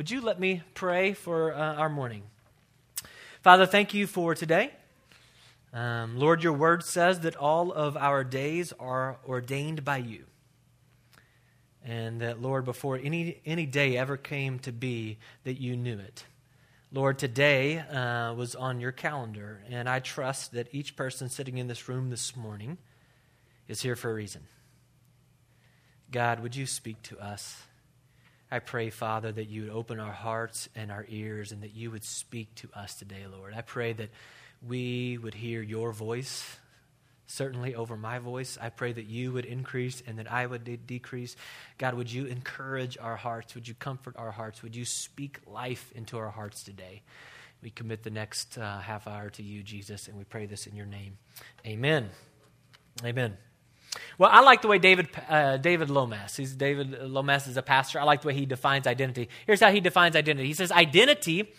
Would you let me pray for uh, our morning? Father, thank you for today. Um, Lord, your word says that all of our days are ordained by you. And that, Lord, before any, any day ever came to be, that you knew it. Lord, today uh, was on your calendar, and I trust that each person sitting in this room this morning is here for a reason. God, would you speak to us? I pray, Father, that you would open our hearts and our ears and that you would speak to us today, Lord. I pray that we would hear your voice, certainly over my voice. I pray that you would increase and that I would de- decrease. God, would you encourage our hearts? Would you comfort our hearts? Would you speak life into our hearts today? We commit the next uh, half hour to you, Jesus, and we pray this in your name. Amen. Amen. Well, I like the way David, uh, David Lomas, he's David Lomas is a pastor. I like the way he defines identity. Here's how he defines identity. He says, Identity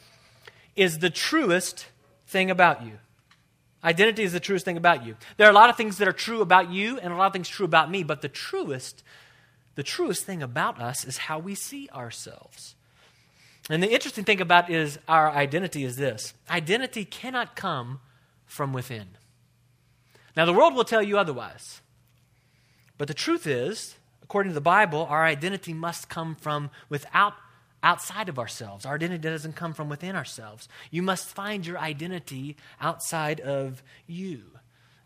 is the truest thing about you. Identity is the truest thing about you. There are a lot of things that are true about you and a lot of things true about me, but the truest, the truest thing about us is how we see ourselves. And the interesting thing about is our identity is this. Identity cannot come from within. Now the world will tell you otherwise. But the truth is, according to the Bible, our identity must come from without outside of ourselves. Our identity doesn't come from within ourselves. You must find your identity outside of you.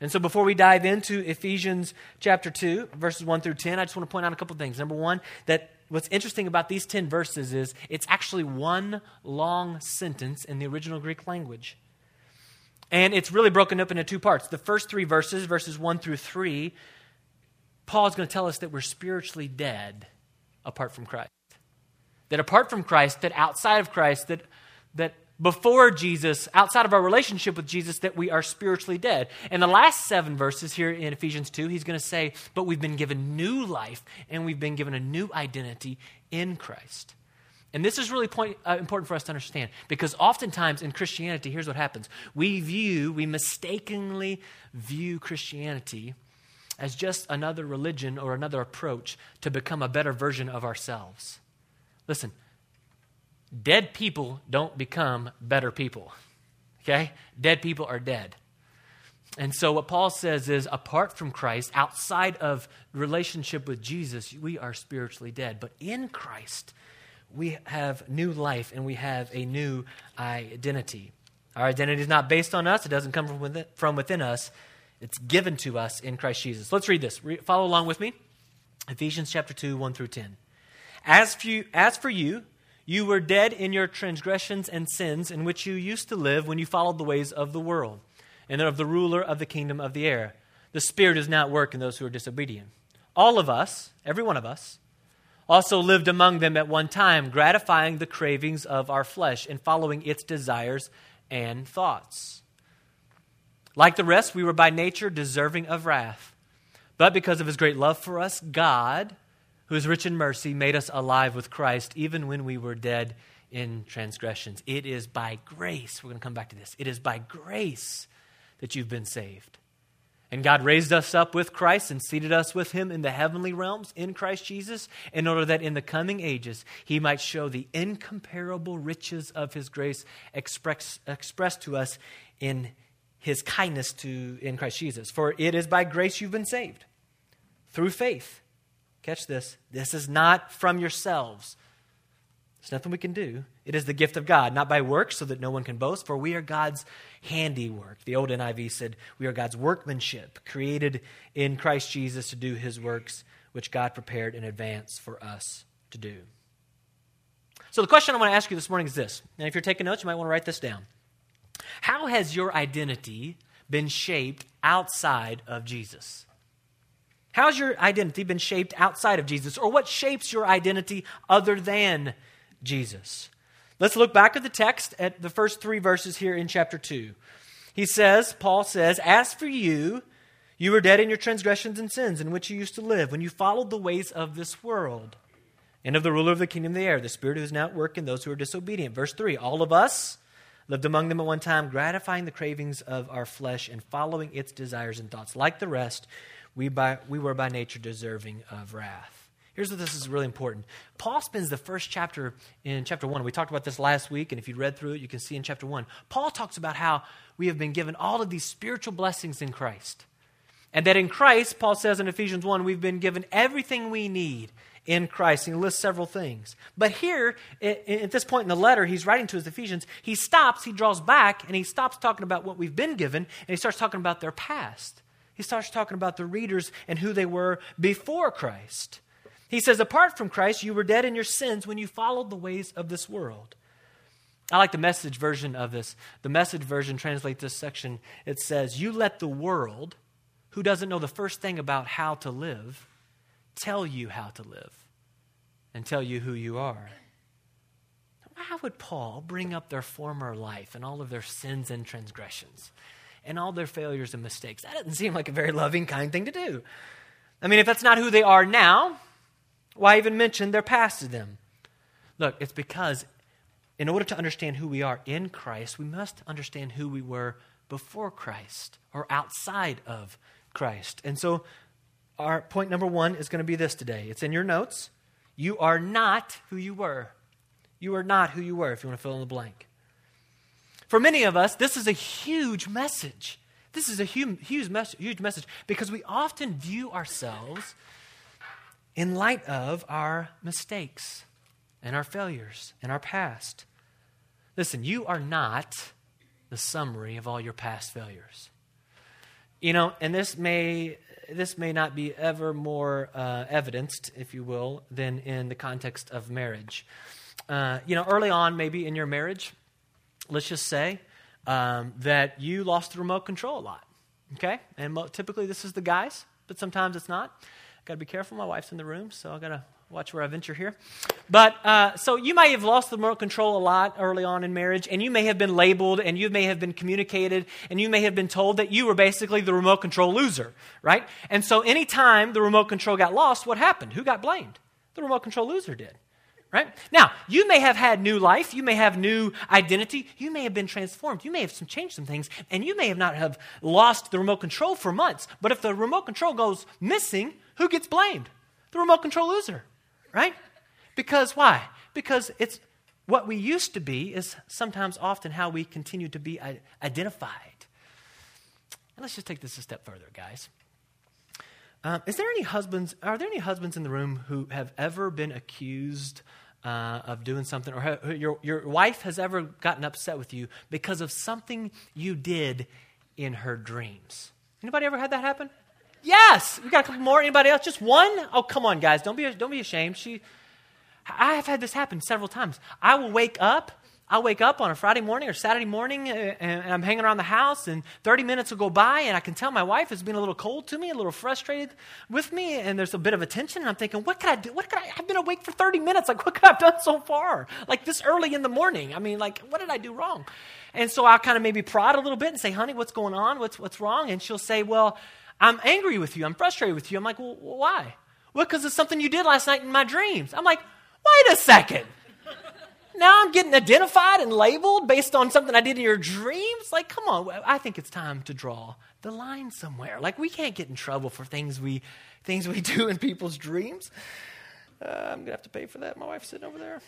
And so before we dive into Ephesians chapter 2, verses 1 through 10, I just want to point out a couple things. Number one, that what's interesting about these 10 verses is it's actually one long sentence in the original Greek language. And it's really broken up into two parts. The first three verses, verses 1 through 3, Paul is going to tell us that we're spiritually dead apart from Christ. That apart from Christ, that outside of Christ, that, that before Jesus, outside of our relationship with Jesus, that we are spiritually dead. And the last seven verses here in Ephesians 2, he's going to say, But we've been given new life and we've been given a new identity in Christ. And this is really point, uh, important for us to understand because oftentimes in Christianity, here's what happens we view, we mistakenly view Christianity as just another religion or another approach to become a better version of ourselves. Listen, dead people don't become better people. Okay? Dead people are dead. And so what Paul says is apart from Christ, outside of relationship with Jesus, we are spiritually dead. But in Christ, we have new life and we have a new identity. Our identity is not based on us, it doesn't come from within, us. It's given to us in Christ Jesus. Let's read this. Re- follow along with me. Ephesians chapter 2, 1 through 10. As for, you, as for you, you were dead in your transgressions and sins in which you used to live when you followed the ways of the world and of the ruler of the kingdom of the air. The Spirit does not work in those who are disobedient. All of us, every one of us, also lived among them at one time, gratifying the cravings of our flesh and following its desires and thoughts. Like the rest, we were by nature deserving of wrath. But because of his great love for us, God, who is rich in mercy, made us alive with Christ even when we were dead in transgressions. It is by grace, we're going to come back to this. It is by grace that you've been saved. And God raised us up with Christ and seated us with him in the heavenly realms in Christ Jesus, in order that in the coming ages he might show the incomparable riches of his grace express, expressed to us in his kindness to in Christ Jesus. For it is by grace you've been saved through faith. Catch this. This is not from yourselves. There's nothing we can do. It is the gift of God, not by works, so that no one can boast, for we are God's handiwork. The old NIV said, We are God's workmanship, created in Christ Jesus to do his works, which God prepared in advance for us to do. So, the question I want to ask you this morning is this. And if you're taking notes, you might want to write this down. How has your identity been shaped outside of Jesus? How's your identity been shaped outside of Jesus? Or what shapes your identity other than Jesus? Let's look back at the text at the first three verses here in chapter 2. He says, Paul says, As for you, you were dead in your transgressions and sins in which you used to live when you followed the ways of this world and of the ruler of the kingdom of the air, the spirit who is now at work in those who are disobedient. Verse 3 All of us lived among them at one time, gratifying the cravings of our flesh and following its desires and thoughts. Like the rest, we, by, we were by nature deserving of wrath. Here's what this is really important. Paul spends the first chapter in chapter 1. We talked about this last week, and if you read through it, you can see in chapter 1. Paul talks about how we have been given all of these spiritual blessings in Christ. And that in Christ, Paul says in Ephesians 1, we've been given everything we need in Christ. And he lists several things. But here, at this point in the letter he's writing to his Ephesians, he stops, he draws back, and he stops talking about what we've been given, and he starts talking about their past. He starts talking about the readers and who they were before Christ. He says, Apart from Christ, you were dead in your sins when you followed the ways of this world. I like the message version of this. The message version translates this section. It says, You let the world, who doesn't know the first thing about how to live, tell you how to live and tell you who you are. Why would Paul bring up their former life and all of their sins and transgressions and all their failures and mistakes? That doesn't seem like a very loving, kind thing to do. I mean, if that's not who they are now, why even mention their past to them? Look, it's because in order to understand who we are in Christ, we must understand who we were before Christ or outside of Christ. And so, our point number one is going to be this today. It's in your notes. You are not who you were. You are not who you were, if you want to fill in the blank. For many of us, this is a huge message. This is a huge, huge, message, huge message because we often view ourselves in light of our mistakes and our failures and our past. Listen, you are not the summary of all your past failures. You know, and this may this may not be ever more uh, evidenced, if you will, than in the context of marriage. Uh, you know, early on, maybe in your marriage, let's just say um, that you lost the remote control a lot. Okay, and mo- typically this is the guys, but sometimes it's not. Got to be careful. My wife's in the room, so I got to watch where I venture here. But uh, so you may have lost the remote control a lot early on in marriage, and you may have been labeled, and you may have been communicated, and you may have been told that you were basically the remote control loser, right? And so anytime the remote control got lost, what happened? Who got blamed? The remote control loser did. Right? Now, you may have had new life, you may have new identity, you may have been transformed, you may have some changed some things, and you may have not have lost the remote control for months. But if the remote control goes missing, who gets blamed? The remote control loser, right? Because why? Because it's what we used to be is sometimes often how we continue to be identified. And let's just take this a step further, guys. Um, is there any husbands? Are there any husbands in the room who have ever been accused uh, of doing something, or ha- your your wife has ever gotten upset with you because of something you did in her dreams? Anybody ever had that happen? Yes. We got a couple more. Anybody else? Just one? Oh, come on, guys. Don't be, don't be ashamed. She, I have had this happen several times. I will wake up. I'll wake up on a Friday morning or Saturday morning uh, and I'm hanging around the house and 30 minutes will go by and I can tell my wife has been a little cold to me, a little frustrated with me and there's a bit of a tension and I'm thinking, what could I do? What could I, I've been awake for 30 minutes. Like, what could I have done so far? Like this early in the morning. I mean, like, what did I do wrong? And so I'll kind of maybe prod a little bit and say, honey, what's going on? What's, what's wrong? And she'll say, well, I'm angry with you. I'm frustrated with you. I'm like, well, why? Well, because it's something you did last night in my dreams. I'm like, wait a second. Now I'm getting identified and labeled based on something I did in your dreams? Like, come on. I think it's time to draw the line somewhere. Like, we can't get in trouble for things we, things we do in people's dreams. Uh, I'm going to have to pay for that. My wife's sitting over there.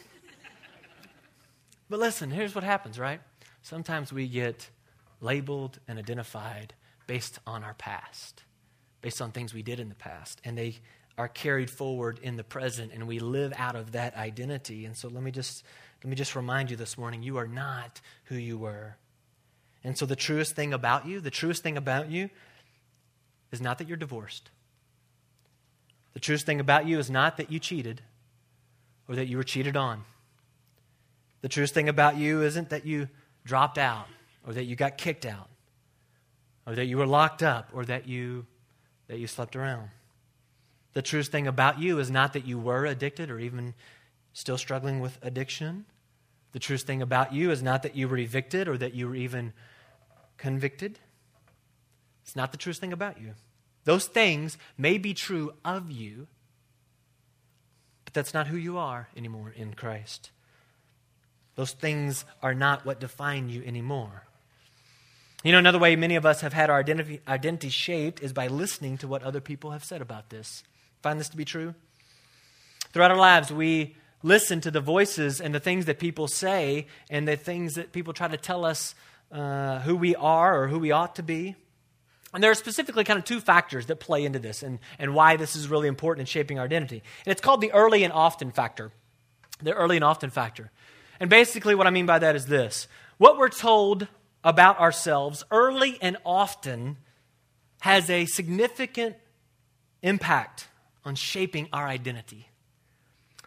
But listen, here's what happens, right? Sometimes we get labeled and identified based on our past, based on things we did in the past. And they are carried forward in the present, and we live out of that identity. And so let me just, let me just remind you this morning you are not who you were. And so the truest thing about you, the truest thing about you, is not that you're divorced. The truest thing about you is not that you cheated or that you were cheated on. The truest thing about you isn't that you dropped out or that you got kicked out or that you were locked up, or that you, that you slept around. The truest thing about you is not that you were addicted or even still struggling with addiction. The truest thing about you is not that you were evicted or that you were even convicted. It's not the truest thing about you. Those things may be true of you, but that's not who you are anymore in Christ. Those things are not what define you anymore. You know, another way many of us have had our identity, identity shaped is by listening to what other people have said about this. Find this to be true? Throughout our lives, we listen to the voices and the things that people say and the things that people try to tell us uh, who we are or who we ought to be. And there are specifically kind of two factors that play into this and, and why this is really important in shaping our identity. And it's called the early and often factor. The early and often factor. And basically, what I mean by that is this what we're told about ourselves early and often has a significant impact on shaping our identity.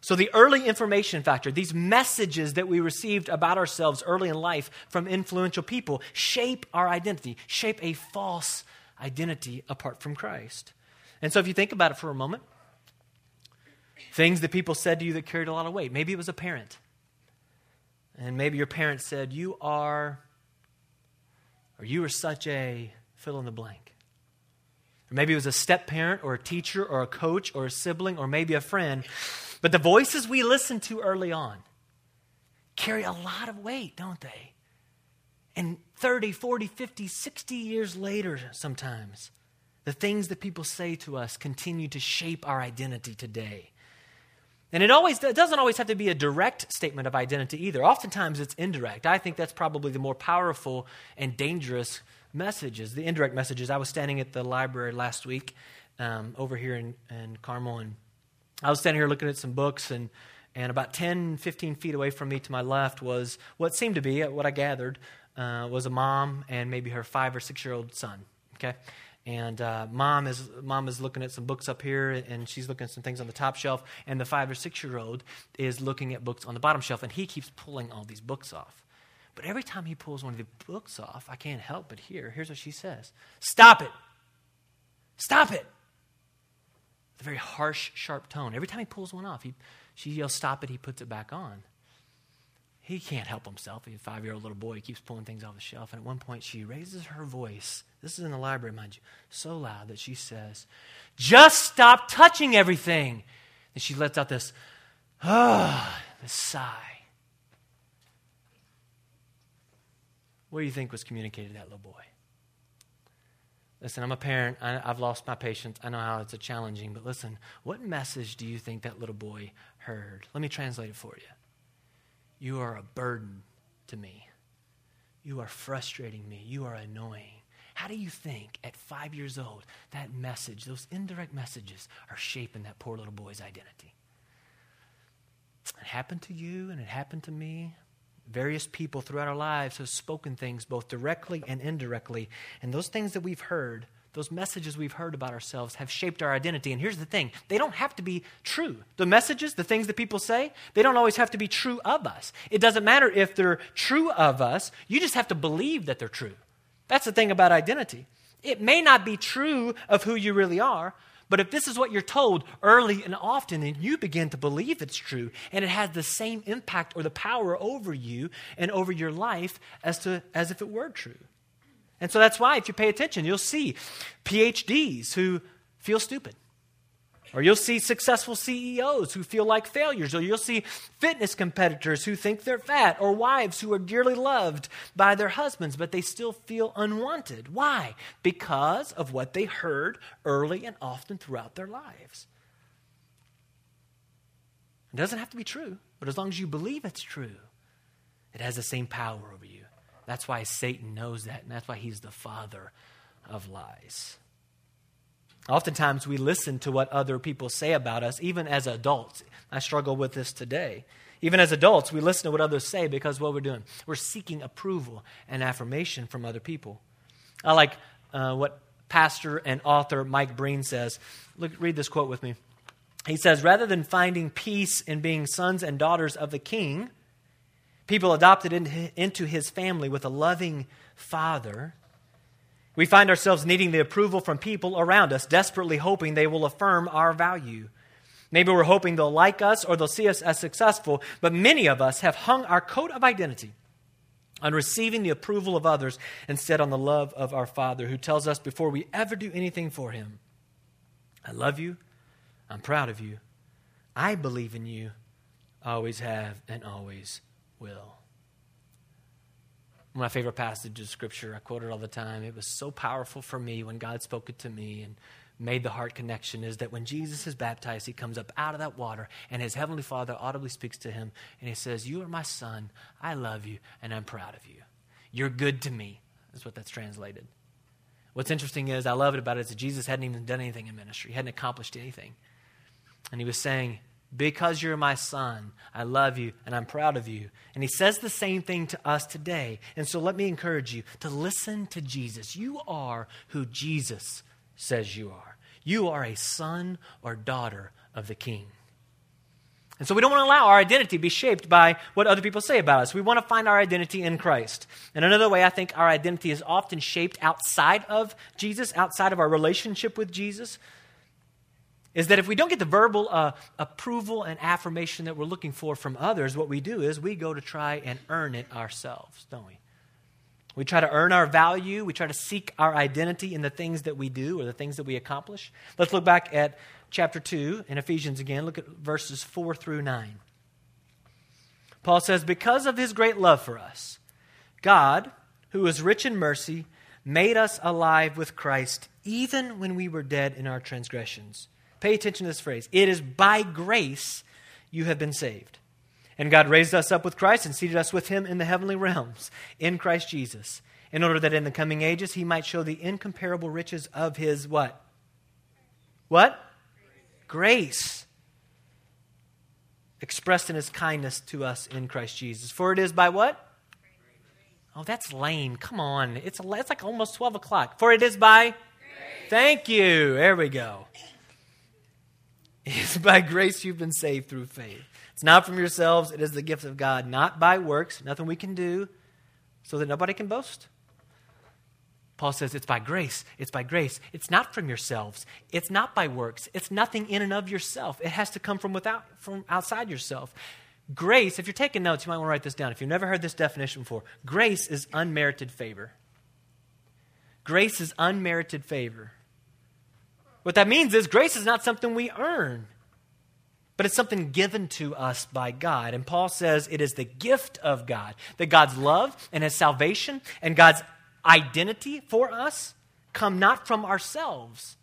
So, the early information factor, these messages that we received about ourselves early in life from influential people, shape our identity, shape a false identity apart from Christ. And so, if you think about it for a moment, things that people said to you that carried a lot of weight, maybe it was a parent. And maybe your parent said, You are, or you were such a fill in the blank. Or maybe it was a step parent or a teacher or a coach or a sibling or maybe a friend but the voices we listen to early on carry a lot of weight, don't they? And 30, 40, 50, 60 years later, sometimes, the things that people say to us continue to shape our identity today. And it always it doesn't always have to be a direct statement of identity either. Oftentimes it's indirect. I think that's probably the more powerful and dangerous messages, the indirect messages. I was standing at the library last week um, over here in, in Carmel, and I was standing here looking at some books, and, and about 10, 15 feet away from me to my left was what seemed to be, what I gathered, uh, was a mom and maybe her five or six year old son. Okay? And uh, mom is mom is looking at some books up here, and she's looking at some things on the top shelf. And the five or six year old is looking at books on the bottom shelf, and he keeps pulling all these books off. But every time he pulls one of the books off, I can't help but hear. Here's what she says: "Stop it! Stop it!" a very harsh, sharp tone. Every time he pulls one off, he, she yells, Stop it, he puts it back on. He can't help himself. He's a five year old little boy. He keeps pulling things off the shelf. And at one point, she raises her voice. This is in the library, mind you, so loud that she says, Just stop touching everything. And she lets out this, ah, this sigh. What do you think was communicated to that little boy? Listen, I'm a parent. I, have lost my patience. I know how it's a challenging, but listen, what message do you think that little boy heard? Let me translate it for you. You are a burden to me. You are frustrating me. You are annoying. How do you think at five years old that message, those indirect messages, are shaping that poor little boy's identity? It happened to you and it happened to me. Various people throughout our lives have spoken things both directly and indirectly. And those things that we've heard, those messages we've heard about ourselves, have shaped our identity. And here's the thing they don't have to be true. The messages, the things that people say, they don't always have to be true of us. It doesn't matter if they're true of us, you just have to believe that they're true. That's the thing about identity. It may not be true of who you really are, but if this is what you're told early and often, then you begin to believe it's true, and it has the same impact or the power over you and over your life as, to, as if it were true. And so that's why, if you pay attention, you'll see PhDs who feel stupid. Or you'll see successful CEOs who feel like failures. Or you'll see fitness competitors who think they're fat. Or wives who are dearly loved by their husbands, but they still feel unwanted. Why? Because of what they heard early and often throughout their lives. It doesn't have to be true, but as long as you believe it's true, it has the same power over you. That's why Satan knows that, and that's why he's the father of lies. Oftentimes we listen to what other people say about us, even as adults. I struggle with this today. Even as adults, we listen to what others say because what we're doing, we're seeking approval and affirmation from other people. I like uh, what pastor and author Mike Breen says. Look, read this quote with me. He says, Rather than finding peace in being sons and daughters of the king, people adopted into his family with a loving father we find ourselves needing the approval from people around us, desperately hoping they will affirm our value. Maybe we're hoping they'll like us or they'll see us as successful, but many of us have hung our coat of identity on receiving the approval of others instead on the love of our Father, who tells us before we ever do anything for Him, I love you, I'm proud of you, I believe in you, always have, and always will. My favorite passages of Scripture. I quote it all the time. It was so powerful for me when God spoke it to me. And made the heart connection is that when Jesus is baptized, he comes up out of that water, and his heavenly Father audibly speaks to him, and he says, You are my son. I love you, and I'm proud of you. You're good to me. That's what that's translated. What's interesting is, I love it about it, is that Jesus hadn't even done anything in ministry, he hadn't accomplished anything. And he was saying, Because you're my son, I love you, and I'm proud of you. And he says the same thing to us today. And so let me encourage you to listen to Jesus. You are who Jesus says you are. You are a son or daughter of the king. And so we don't want to allow our identity to be shaped by what other people say about us. We want to find our identity in Christ. And another way I think our identity is often shaped outside of Jesus, outside of our relationship with Jesus, is that if we don't get the verbal uh, approval and affirmation that we're looking for from others, what we do is we go to try and earn it ourselves, don't we? We try to earn our value. We try to seek our identity in the things that we do or the things that we accomplish. Let's look back at chapter 2 in Ephesians again. Look at verses 4 through 9. Paul says, Because of his great love for us, God, who is rich in mercy, made us alive with Christ even when we were dead in our transgressions. Pay attention to this phrase. It is by grace you have been saved. And God raised us up with Christ and seated us with him in the heavenly realms in Christ Jesus, in order that in the coming ages he might show the incomparable riches of his what? What? Grace. Expressed in his kindness to us in Christ Jesus. For it is by what? Oh, that's lame. Come on. It's, it's like almost 12 o'clock. For it is by? Grace. Thank you. There we go. It's by grace you've been saved through faith. It's not from yourselves, it is the gift of God, not by works, nothing we can do, so that nobody can boast. Paul says it's by grace. It's by grace. It's not from yourselves. It's not by works. It's nothing in and of yourself. It has to come from without from outside yourself. Grace, if you're taking notes, you might want to write this down. If you've never heard this definition before, grace is unmerited favor. Grace is unmerited favor. What that means is grace is not something we earn but it's something given to us by God. And Paul says it is the gift of God, that God's love and his salvation and God's identity for us come not from ourselves.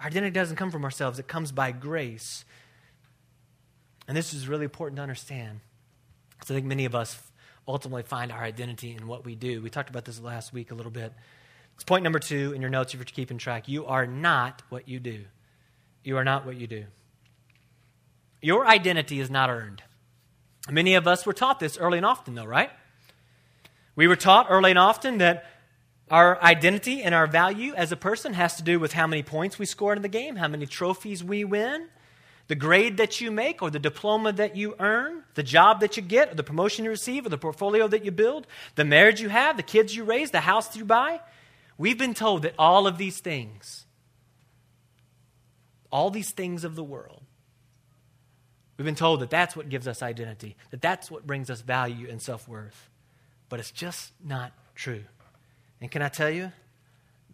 Our identity doesn't come from ourselves, it comes by grace. And this is really important to understand. Because I think many of us ultimately find our identity in what we do. We talked about this last week a little bit. It's point number two in your notes if you're keeping track. You are not what you do. You are not what you do. Your identity is not earned. Many of us were taught this early and often, though, right? We were taught early and often that our identity and our value as a person has to do with how many points we score in the game, how many trophies we win, the grade that you make, or the diploma that you earn, the job that you get, or the promotion you receive, or the portfolio that you build, the marriage you have, the kids you raise, the house that you buy. We've been told that all of these things, all these things of the world, We've been told that that's what gives us identity, that that's what brings us value and self worth. But it's just not true. And can I tell you,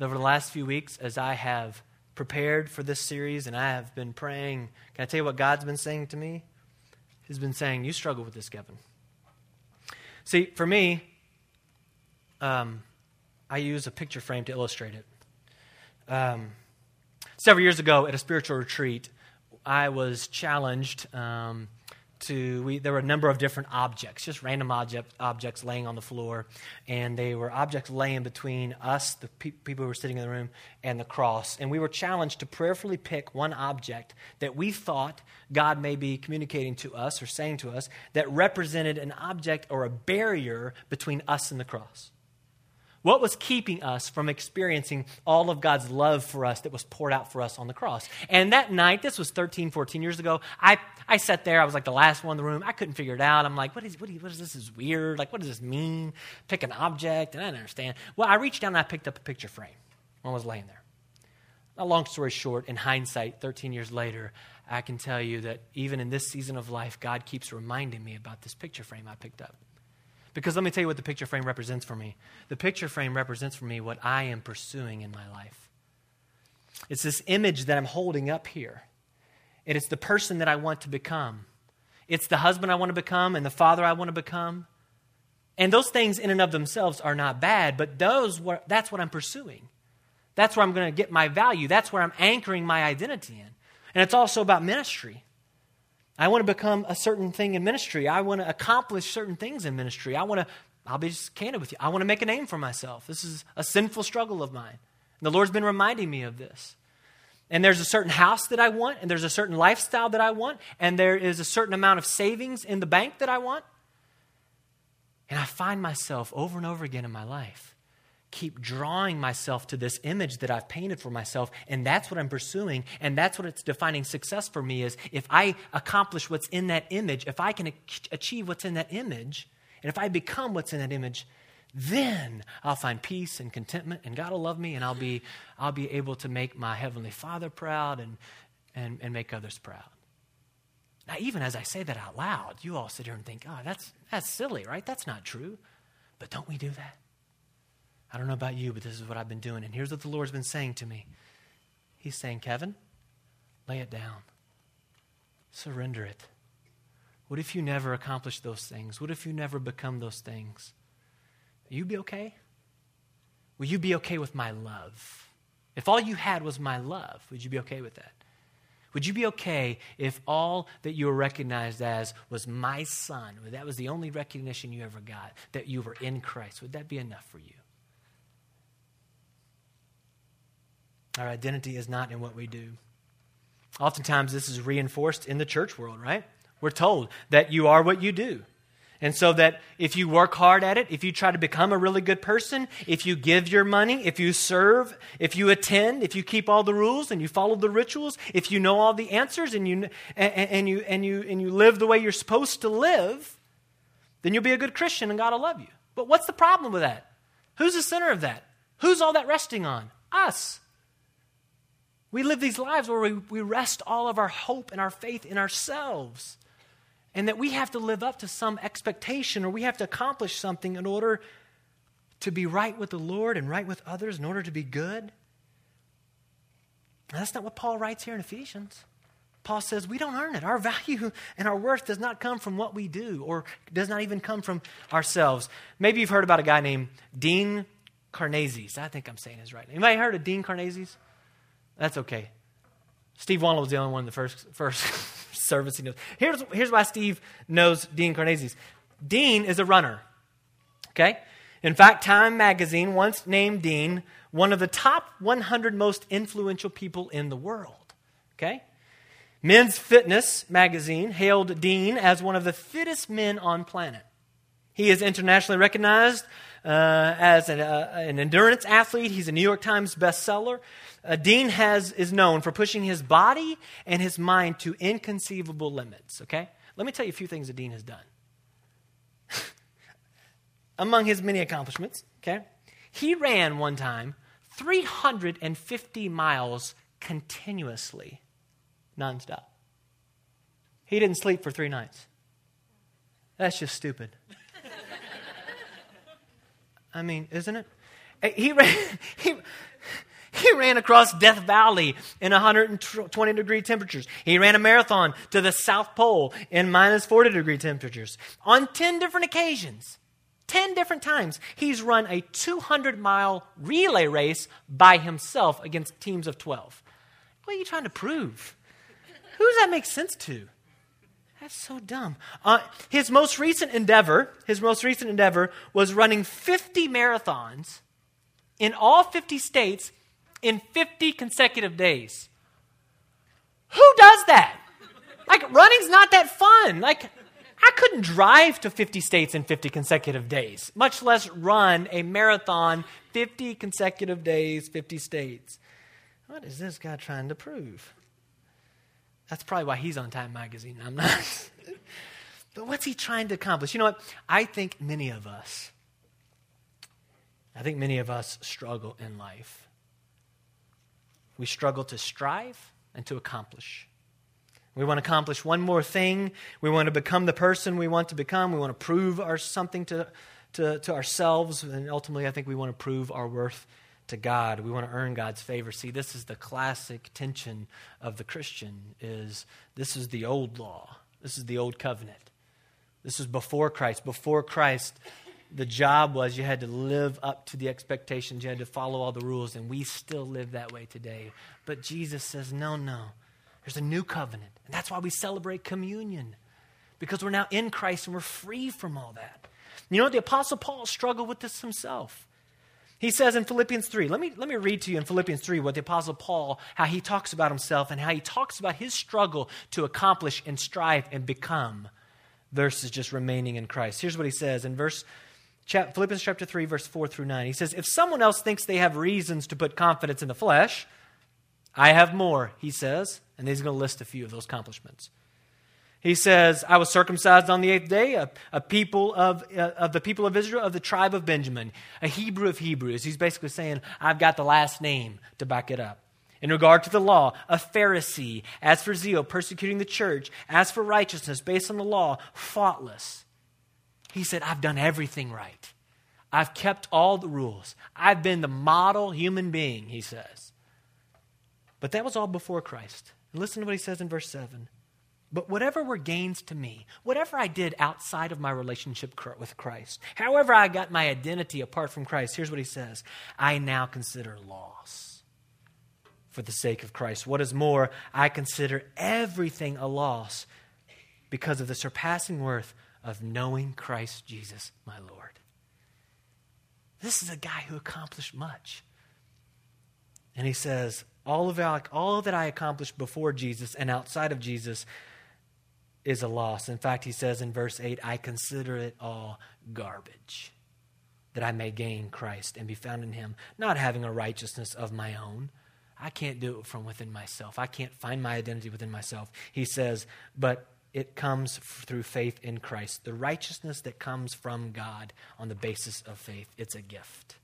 over the last few weeks, as I have prepared for this series and I have been praying, can I tell you what God's been saying to me? He's been saying, You struggle with this, Kevin. See, for me, um, I use a picture frame to illustrate it. Um, several years ago at a spiritual retreat, I was challenged um, to, we, there were a number of different objects, just random object, objects laying on the floor. And they were objects laying between us, the pe- people who were sitting in the room, and the cross. And we were challenged to prayerfully pick one object that we thought God may be communicating to us or saying to us that represented an object or a barrier between us and the cross. What was keeping us from experiencing all of God's love for us that was poured out for us on the cross? And that night, this was 13, 14 years ago, I, I sat there. I was like the last one in the room. I couldn't figure it out. I'm like, what is, what is, what is this? this is weird. Like, what does this mean? Pick an object, and I didn't understand. Well, I reached down and I picked up a picture frame when I was laying there. A long story short, in hindsight, 13 years later, I can tell you that even in this season of life, God keeps reminding me about this picture frame I picked up. Because let me tell you what the picture frame represents for me. The picture frame represents for me what I am pursuing in my life. It's this image that I'm holding up here. And it's the person that I want to become. It's the husband I want to become and the father I want to become. And those things in and of themselves are not bad, but those were, that's what I'm pursuing. That's where I'm going to get my value. That's where I'm anchoring my identity in. And it's also about ministry. I want to become a certain thing in ministry. I want to accomplish certain things in ministry. I want to, I'll be just candid with you, I want to make a name for myself. This is a sinful struggle of mine. And the Lord's been reminding me of this. And there's a certain house that I want, and there's a certain lifestyle that I want, and there is a certain amount of savings in the bank that I want. And I find myself over and over again in my life keep drawing myself to this image that I've painted for myself and that's what I'm pursuing and that's what it's defining success for me is if I accomplish what's in that image if I can achieve what's in that image and if I become what's in that image then I'll find peace and contentment and God will love me and I'll be I'll be able to make my heavenly father proud and and, and make others proud. Now even as I say that out loud you all sit here and think oh that's that's silly right? That's not true. But don't we do that I don't know about you, but this is what I've been doing. And here's what the Lord's been saying to me He's saying, Kevin, lay it down, surrender it. What if you never accomplish those things? What if you never become those things? Will you be okay? Will you be okay with my love? If all you had was my love, would you be okay with that? Would you be okay if all that you were recognized as was my son? That was the only recognition you ever got, that you were in Christ. Would that be enough for you? Our identity is not in what we do. Oftentimes, this is reinforced in the church world, right? We're told that you are what you do. And so that if you work hard at it, if you try to become a really good person, if you give your money, if you serve, if you attend, if you keep all the rules and you follow the rituals, if you know all the answers and you, and, and you, and you, and you live the way you're supposed to live, then you'll be a good Christian and God will love you. But what's the problem with that? Who's the center of that? Who's all that resting on? Us. We live these lives where we, we rest all of our hope and our faith in ourselves. And that we have to live up to some expectation or we have to accomplish something in order to be right with the Lord and right with others, in order to be good. that's not what Paul writes here in Ephesians. Paul says we don't earn it. Our value and our worth does not come from what we do or does not even come from ourselves. Maybe you've heard about a guy named Dean Karnazes. I think I'm saying his right name. Anybody heard of Dean Karnazes? That's okay. Steve Wannell was the only one in the first, first service he knows. Here's, here's why Steve knows Dean Karnazes. Dean is a runner. Okay? In fact, Time magazine once named Dean one of the top 100 most influential people in the world. Okay? Men's Fitness magazine hailed Dean as one of the fittest men on planet. He is internationally recognized uh, as an, uh, an, endurance athlete. He's a New York Times bestseller. Uh, Dean has, is known for pushing his body and his mind to inconceivable limits. Okay? Let me tell you a few things that Dean has done. Among his many accomplishments, okay, he ran one time 350 miles continuously, nonstop. He didn't sleep for three nights. That's just stupid. I mean, isn't it? He ran, he, he ran across Death Valley in 120 degree temperatures. He ran a marathon to the South Pole in minus 40 degree temperatures on 10 different occasions. 10 different times. He's run a 200 mile relay race by himself against teams of 12. What are you trying to prove? Who does that make sense to? That's so dumb. Uh, his most recent endeavor, his most recent endeavor was running 50 marathons in all 50 states in 50 consecutive days. Who does that? Like, running's not that fun. Like, I couldn't drive to 50 states in 50 consecutive days, much less run a marathon 50 consecutive days, 50 states. What is this guy trying to prove? That's probably why he's on Time Magazine. I'm not. but what's he trying to accomplish? You know what? I think many of us, I think many of us struggle in life. We struggle to strive and to accomplish. We want to accomplish one more thing. We want to become the person we want to become. We want to prove our, something to, to, to ourselves. And ultimately, I think we want to prove our worth to God. We want to earn God's favor. See, this is the classic tension of the Christian is this is the old law. This is the old covenant. This is before Christ. Before Christ, the job was you had to live up to the expectations, you had to follow all the rules, and we still live that way today. But Jesus says, no, no. There's a new covenant. And that's why we celebrate communion, because we're now in Christ and we're free from all that. You know, the Apostle Paul struggled with this himself. He says in Philippians 3, let me, let me read to you in Philippians 3 what the Apostle Paul, how he talks about himself and how he talks about his struggle to accomplish and strive and become versus just remaining in Christ. Here's what he says in verse Philippians chapter 3, verse 4 through 9. He says, If someone else thinks they have reasons to put confidence in the flesh, I have more, he says. And he's going to list a few of those accomplishments. He says, I was circumcised on the eighth day, a, a people of, uh, of the people of Israel, of the tribe of Benjamin, a Hebrew of Hebrews. He's basically saying, I've got the last name to back it up. In regard to the law, a Pharisee. As for zeal, persecuting the church. As for righteousness, based on the law, faultless. He said, I've done everything right. I've kept all the rules. I've been the model human being, he says. But that was all before Christ. Listen to what he says in verse 7. But whatever were gains to me, whatever I did outside of my relationship with Christ, however I got my identity apart from Christ, here's what he says I now consider loss for the sake of Christ. What is more, I consider everything a loss because of the surpassing worth of knowing Christ Jesus, my Lord. This is a guy who accomplished much. And he says, all of, all that I accomplished before Jesus and outside of Jesus is a loss. In fact, he says in verse 8, I consider it all garbage that I may gain Christ and be found in him, not having a righteousness of my own. I can't do it from within myself. I can't find my identity within myself. He says, but it comes through faith in Christ. The righteousness that comes from God on the basis of faith, it's a gift.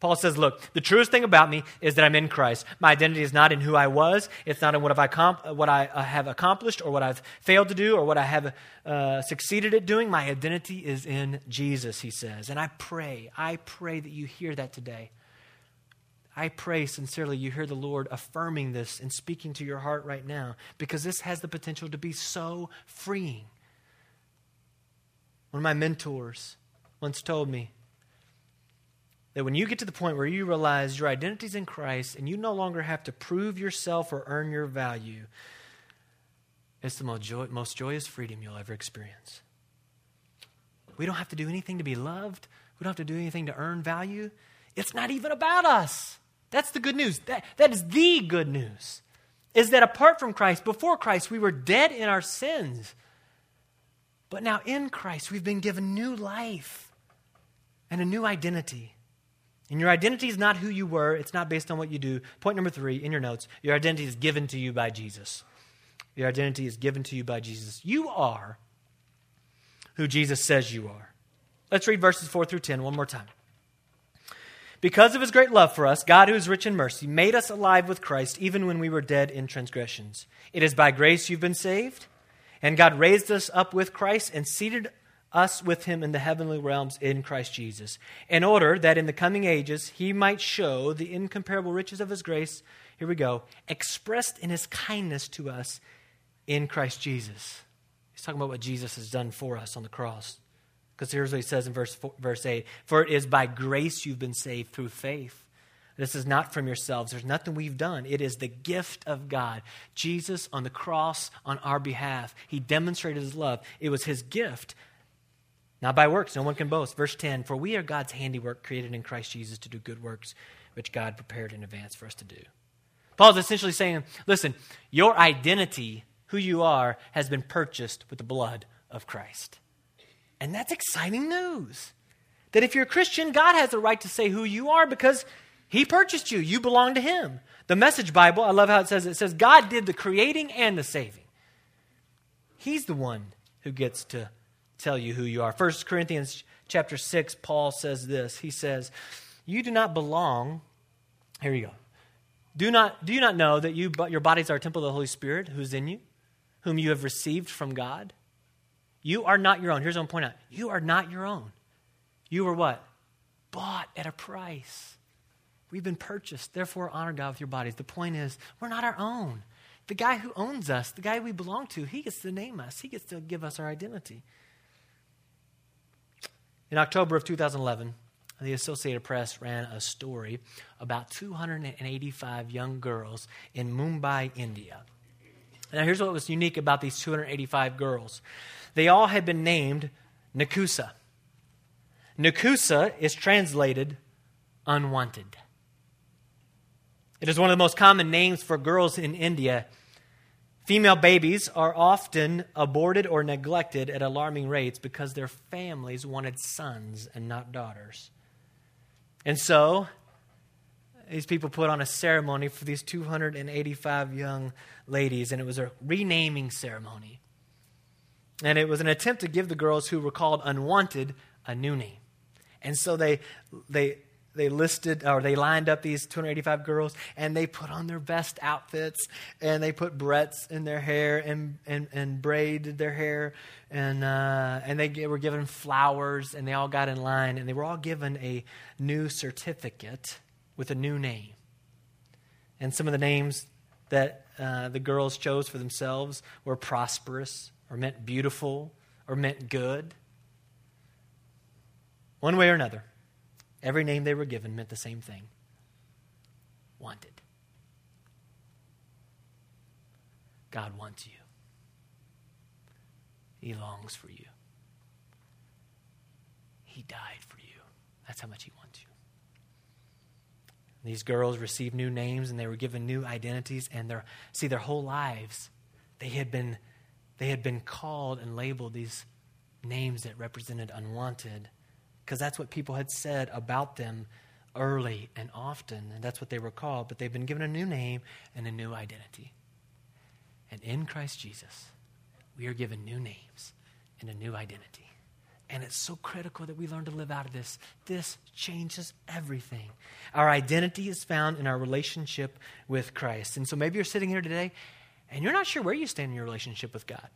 Paul says, Look, the truest thing about me is that I'm in Christ. My identity is not in who I was. It's not in what, have I, what I uh, have accomplished or what I've failed to do or what I have uh, succeeded at doing. My identity is in Jesus, he says. And I pray, I pray that you hear that today. I pray sincerely you hear the Lord affirming this and speaking to your heart right now because this has the potential to be so freeing. One of my mentors once told me, that when you get to the point where you realize your identity is in Christ and you no longer have to prove yourself or earn your value, it's the most, joy, most joyous freedom you'll ever experience. We don't have to do anything to be loved. We don't have to do anything to earn value. It's not even about us. That's the good news. That, that is the good news. Is that apart from Christ, before Christ, we were dead in our sins. But now in Christ, we've been given new life and a new identity. And your identity is not who you were, it's not based on what you do. Point number three in your notes your identity is given to you by Jesus. Your identity is given to you by Jesus. You are who Jesus says you are. Let's read verses 4 through 10 one more time. Because of his great love for us, God, who is rich in mercy, made us alive with Christ even when we were dead in transgressions. It is by grace you've been saved, and God raised us up with Christ and seated us with him in the heavenly realms in Christ Jesus, in order that in the coming ages he might show the incomparable riches of his grace, here we go, expressed in his kindness to us in Christ Jesus. He's talking about what Jesus has done for us on the cross. Because here's what he says in verse, four, verse 8 For it is by grace you've been saved through faith. This is not from yourselves. There's nothing we've done. It is the gift of God. Jesus on the cross on our behalf, he demonstrated his love. It was his gift not by works, no one can boast. Verse 10 For we are God's handiwork, created in Christ Jesus to do good works, which God prepared in advance for us to do. Paul's essentially saying, listen, your identity, who you are, has been purchased with the blood of Christ. And that's exciting news. That if you're a Christian, God has the right to say who you are because He purchased you. You belong to Him. The Message Bible, I love how it says it says God did the creating and the saving. He's the one who gets to tell you who you are. 1 Corinthians chapter 6, Paul says this. He says, You do not belong. Here you go. Do, not, do you not know that you, but your bodies are a temple of the Holy Spirit who's in you, whom you have received from God? You are not your own. Here's what I'm pointing out. You are not your own. You were what? Bought at a price. We've been purchased. Therefore, honor God with your bodies. The point is, we're not our own. The guy who owns us, the guy we belong to, he gets to name us, he gets to give us our identity. In October of 2011, the Associated Press ran a story about 285 young girls in Mumbai, India. Now, here's what was unique about these 285 girls they all had been named Nakusa. Nakusa is translated unwanted. It is one of the most common names for girls in India. Female babies are often aborted or neglected at alarming rates because their families wanted sons and not daughters. And so, these people put on a ceremony for these 285 young ladies, and it was a renaming ceremony. And it was an attempt to give the girls who were called unwanted a new name. And so they, they, they listed or they lined up these 285 girls and they put on their best outfits and they put barrettes in their hair and, and, and braided their hair and, uh, and they were given flowers and they all got in line and they were all given a new certificate with a new name. And some of the names that uh, the girls chose for themselves were prosperous or meant beautiful or meant good. One way or another. Every name they were given meant the same thing wanted. God wants you, He longs for you. He died for you. That's how much He wants you. These girls received new names and they were given new identities, and their see their whole lives they had been they had been called and labeled these names that represented unwanted because that's what people had said about them early and often, and that's what they were called. But they've been given a new name and a new identity. And in Christ Jesus, we are given new names and a new identity. And it's so critical that we learn to live out of this. This changes everything. Our identity is found in our relationship with Christ. And so maybe you're sitting here today and you're not sure where you stand in your relationship with God.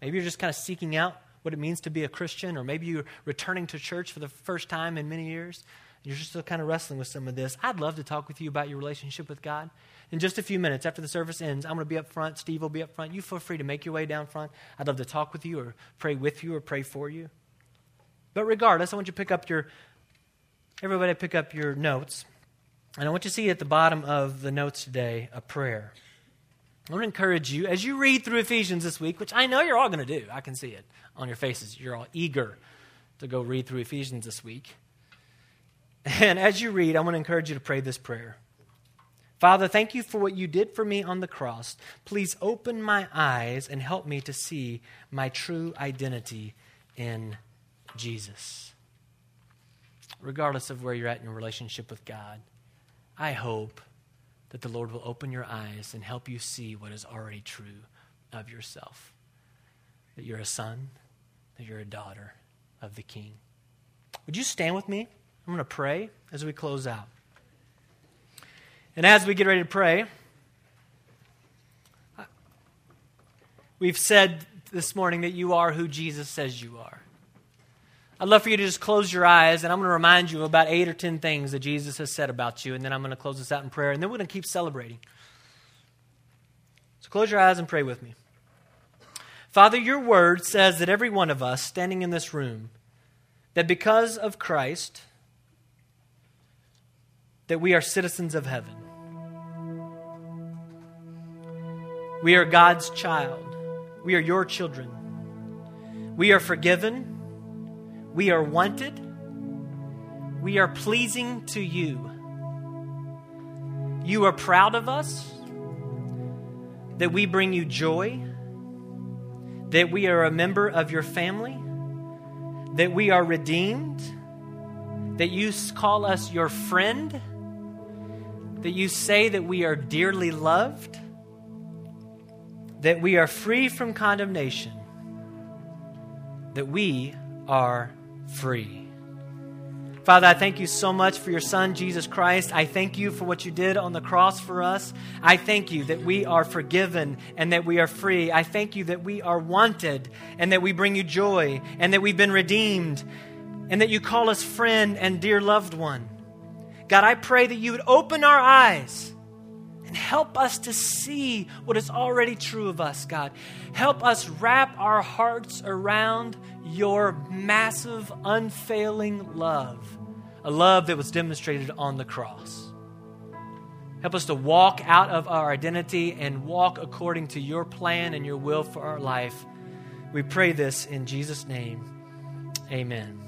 Maybe you're just kind of seeking out what it means to be a Christian, or maybe you're returning to church for the first time in many years. You're still kind of wrestling with some of this. I'd love to talk with you about your relationship with God. In just a few minutes after the service ends, I'm going to be up front. Steve will be up front. You feel free to make your way down front. I'd love to talk with you or pray with you or pray for you. But regardless, I want you to pick up your, everybody pick up your notes. And I want you to see at the bottom of the notes today a prayer. I want to encourage you as you read through Ephesians this week, which I know you're all going to do. I can see it on your faces. You're all eager to go read through Ephesians this week. And as you read, I want to encourage you to pray this prayer. Father, thank you for what you did for me on the cross. Please open my eyes and help me to see my true identity in Jesus. Regardless of where you're at in your relationship with God, I hope that the Lord will open your eyes and help you see what is already true of yourself that you're a son, that you're a daughter of the King. Would you stand with me? I'm going to pray as we close out. And as we get ready to pray, we've said this morning that you are who Jesus says you are. I'd love for you to just close your eyes, and I'm going to remind you about eight or ten things that Jesus has said about you, and then I'm going to close this out in prayer, and then we're going to keep celebrating. So close your eyes and pray with me. Father, your word says that every one of us standing in this room, that because of Christ, that we are citizens of heaven. We are God's child. We are your children. We are forgiven. We are wanted. We are pleasing to you. You are proud of us, that we bring you joy, that we are a member of your family, that we are redeemed, that you call us your friend, that you say that we are dearly loved, that we are free from condemnation, that we are free. Father, I thank you so much for your Son, Jesus Christ. I thank you for what you did on the cross for us. I thank you that we are forgiven and that we are free. I thank you that we are wanted and that we bring you joy and that we've been redeemed and that you call us friend and dear loved one. God, I pray that you would open our eyes And help us to see what is already true of us, God. Help us wrap our hearts around your massive, unfailing love, a love that was demonstrated on the cross. Help us to walk out of our identity and walk according to your plan and your will for our life. We pray this in Jesus' name. Amen.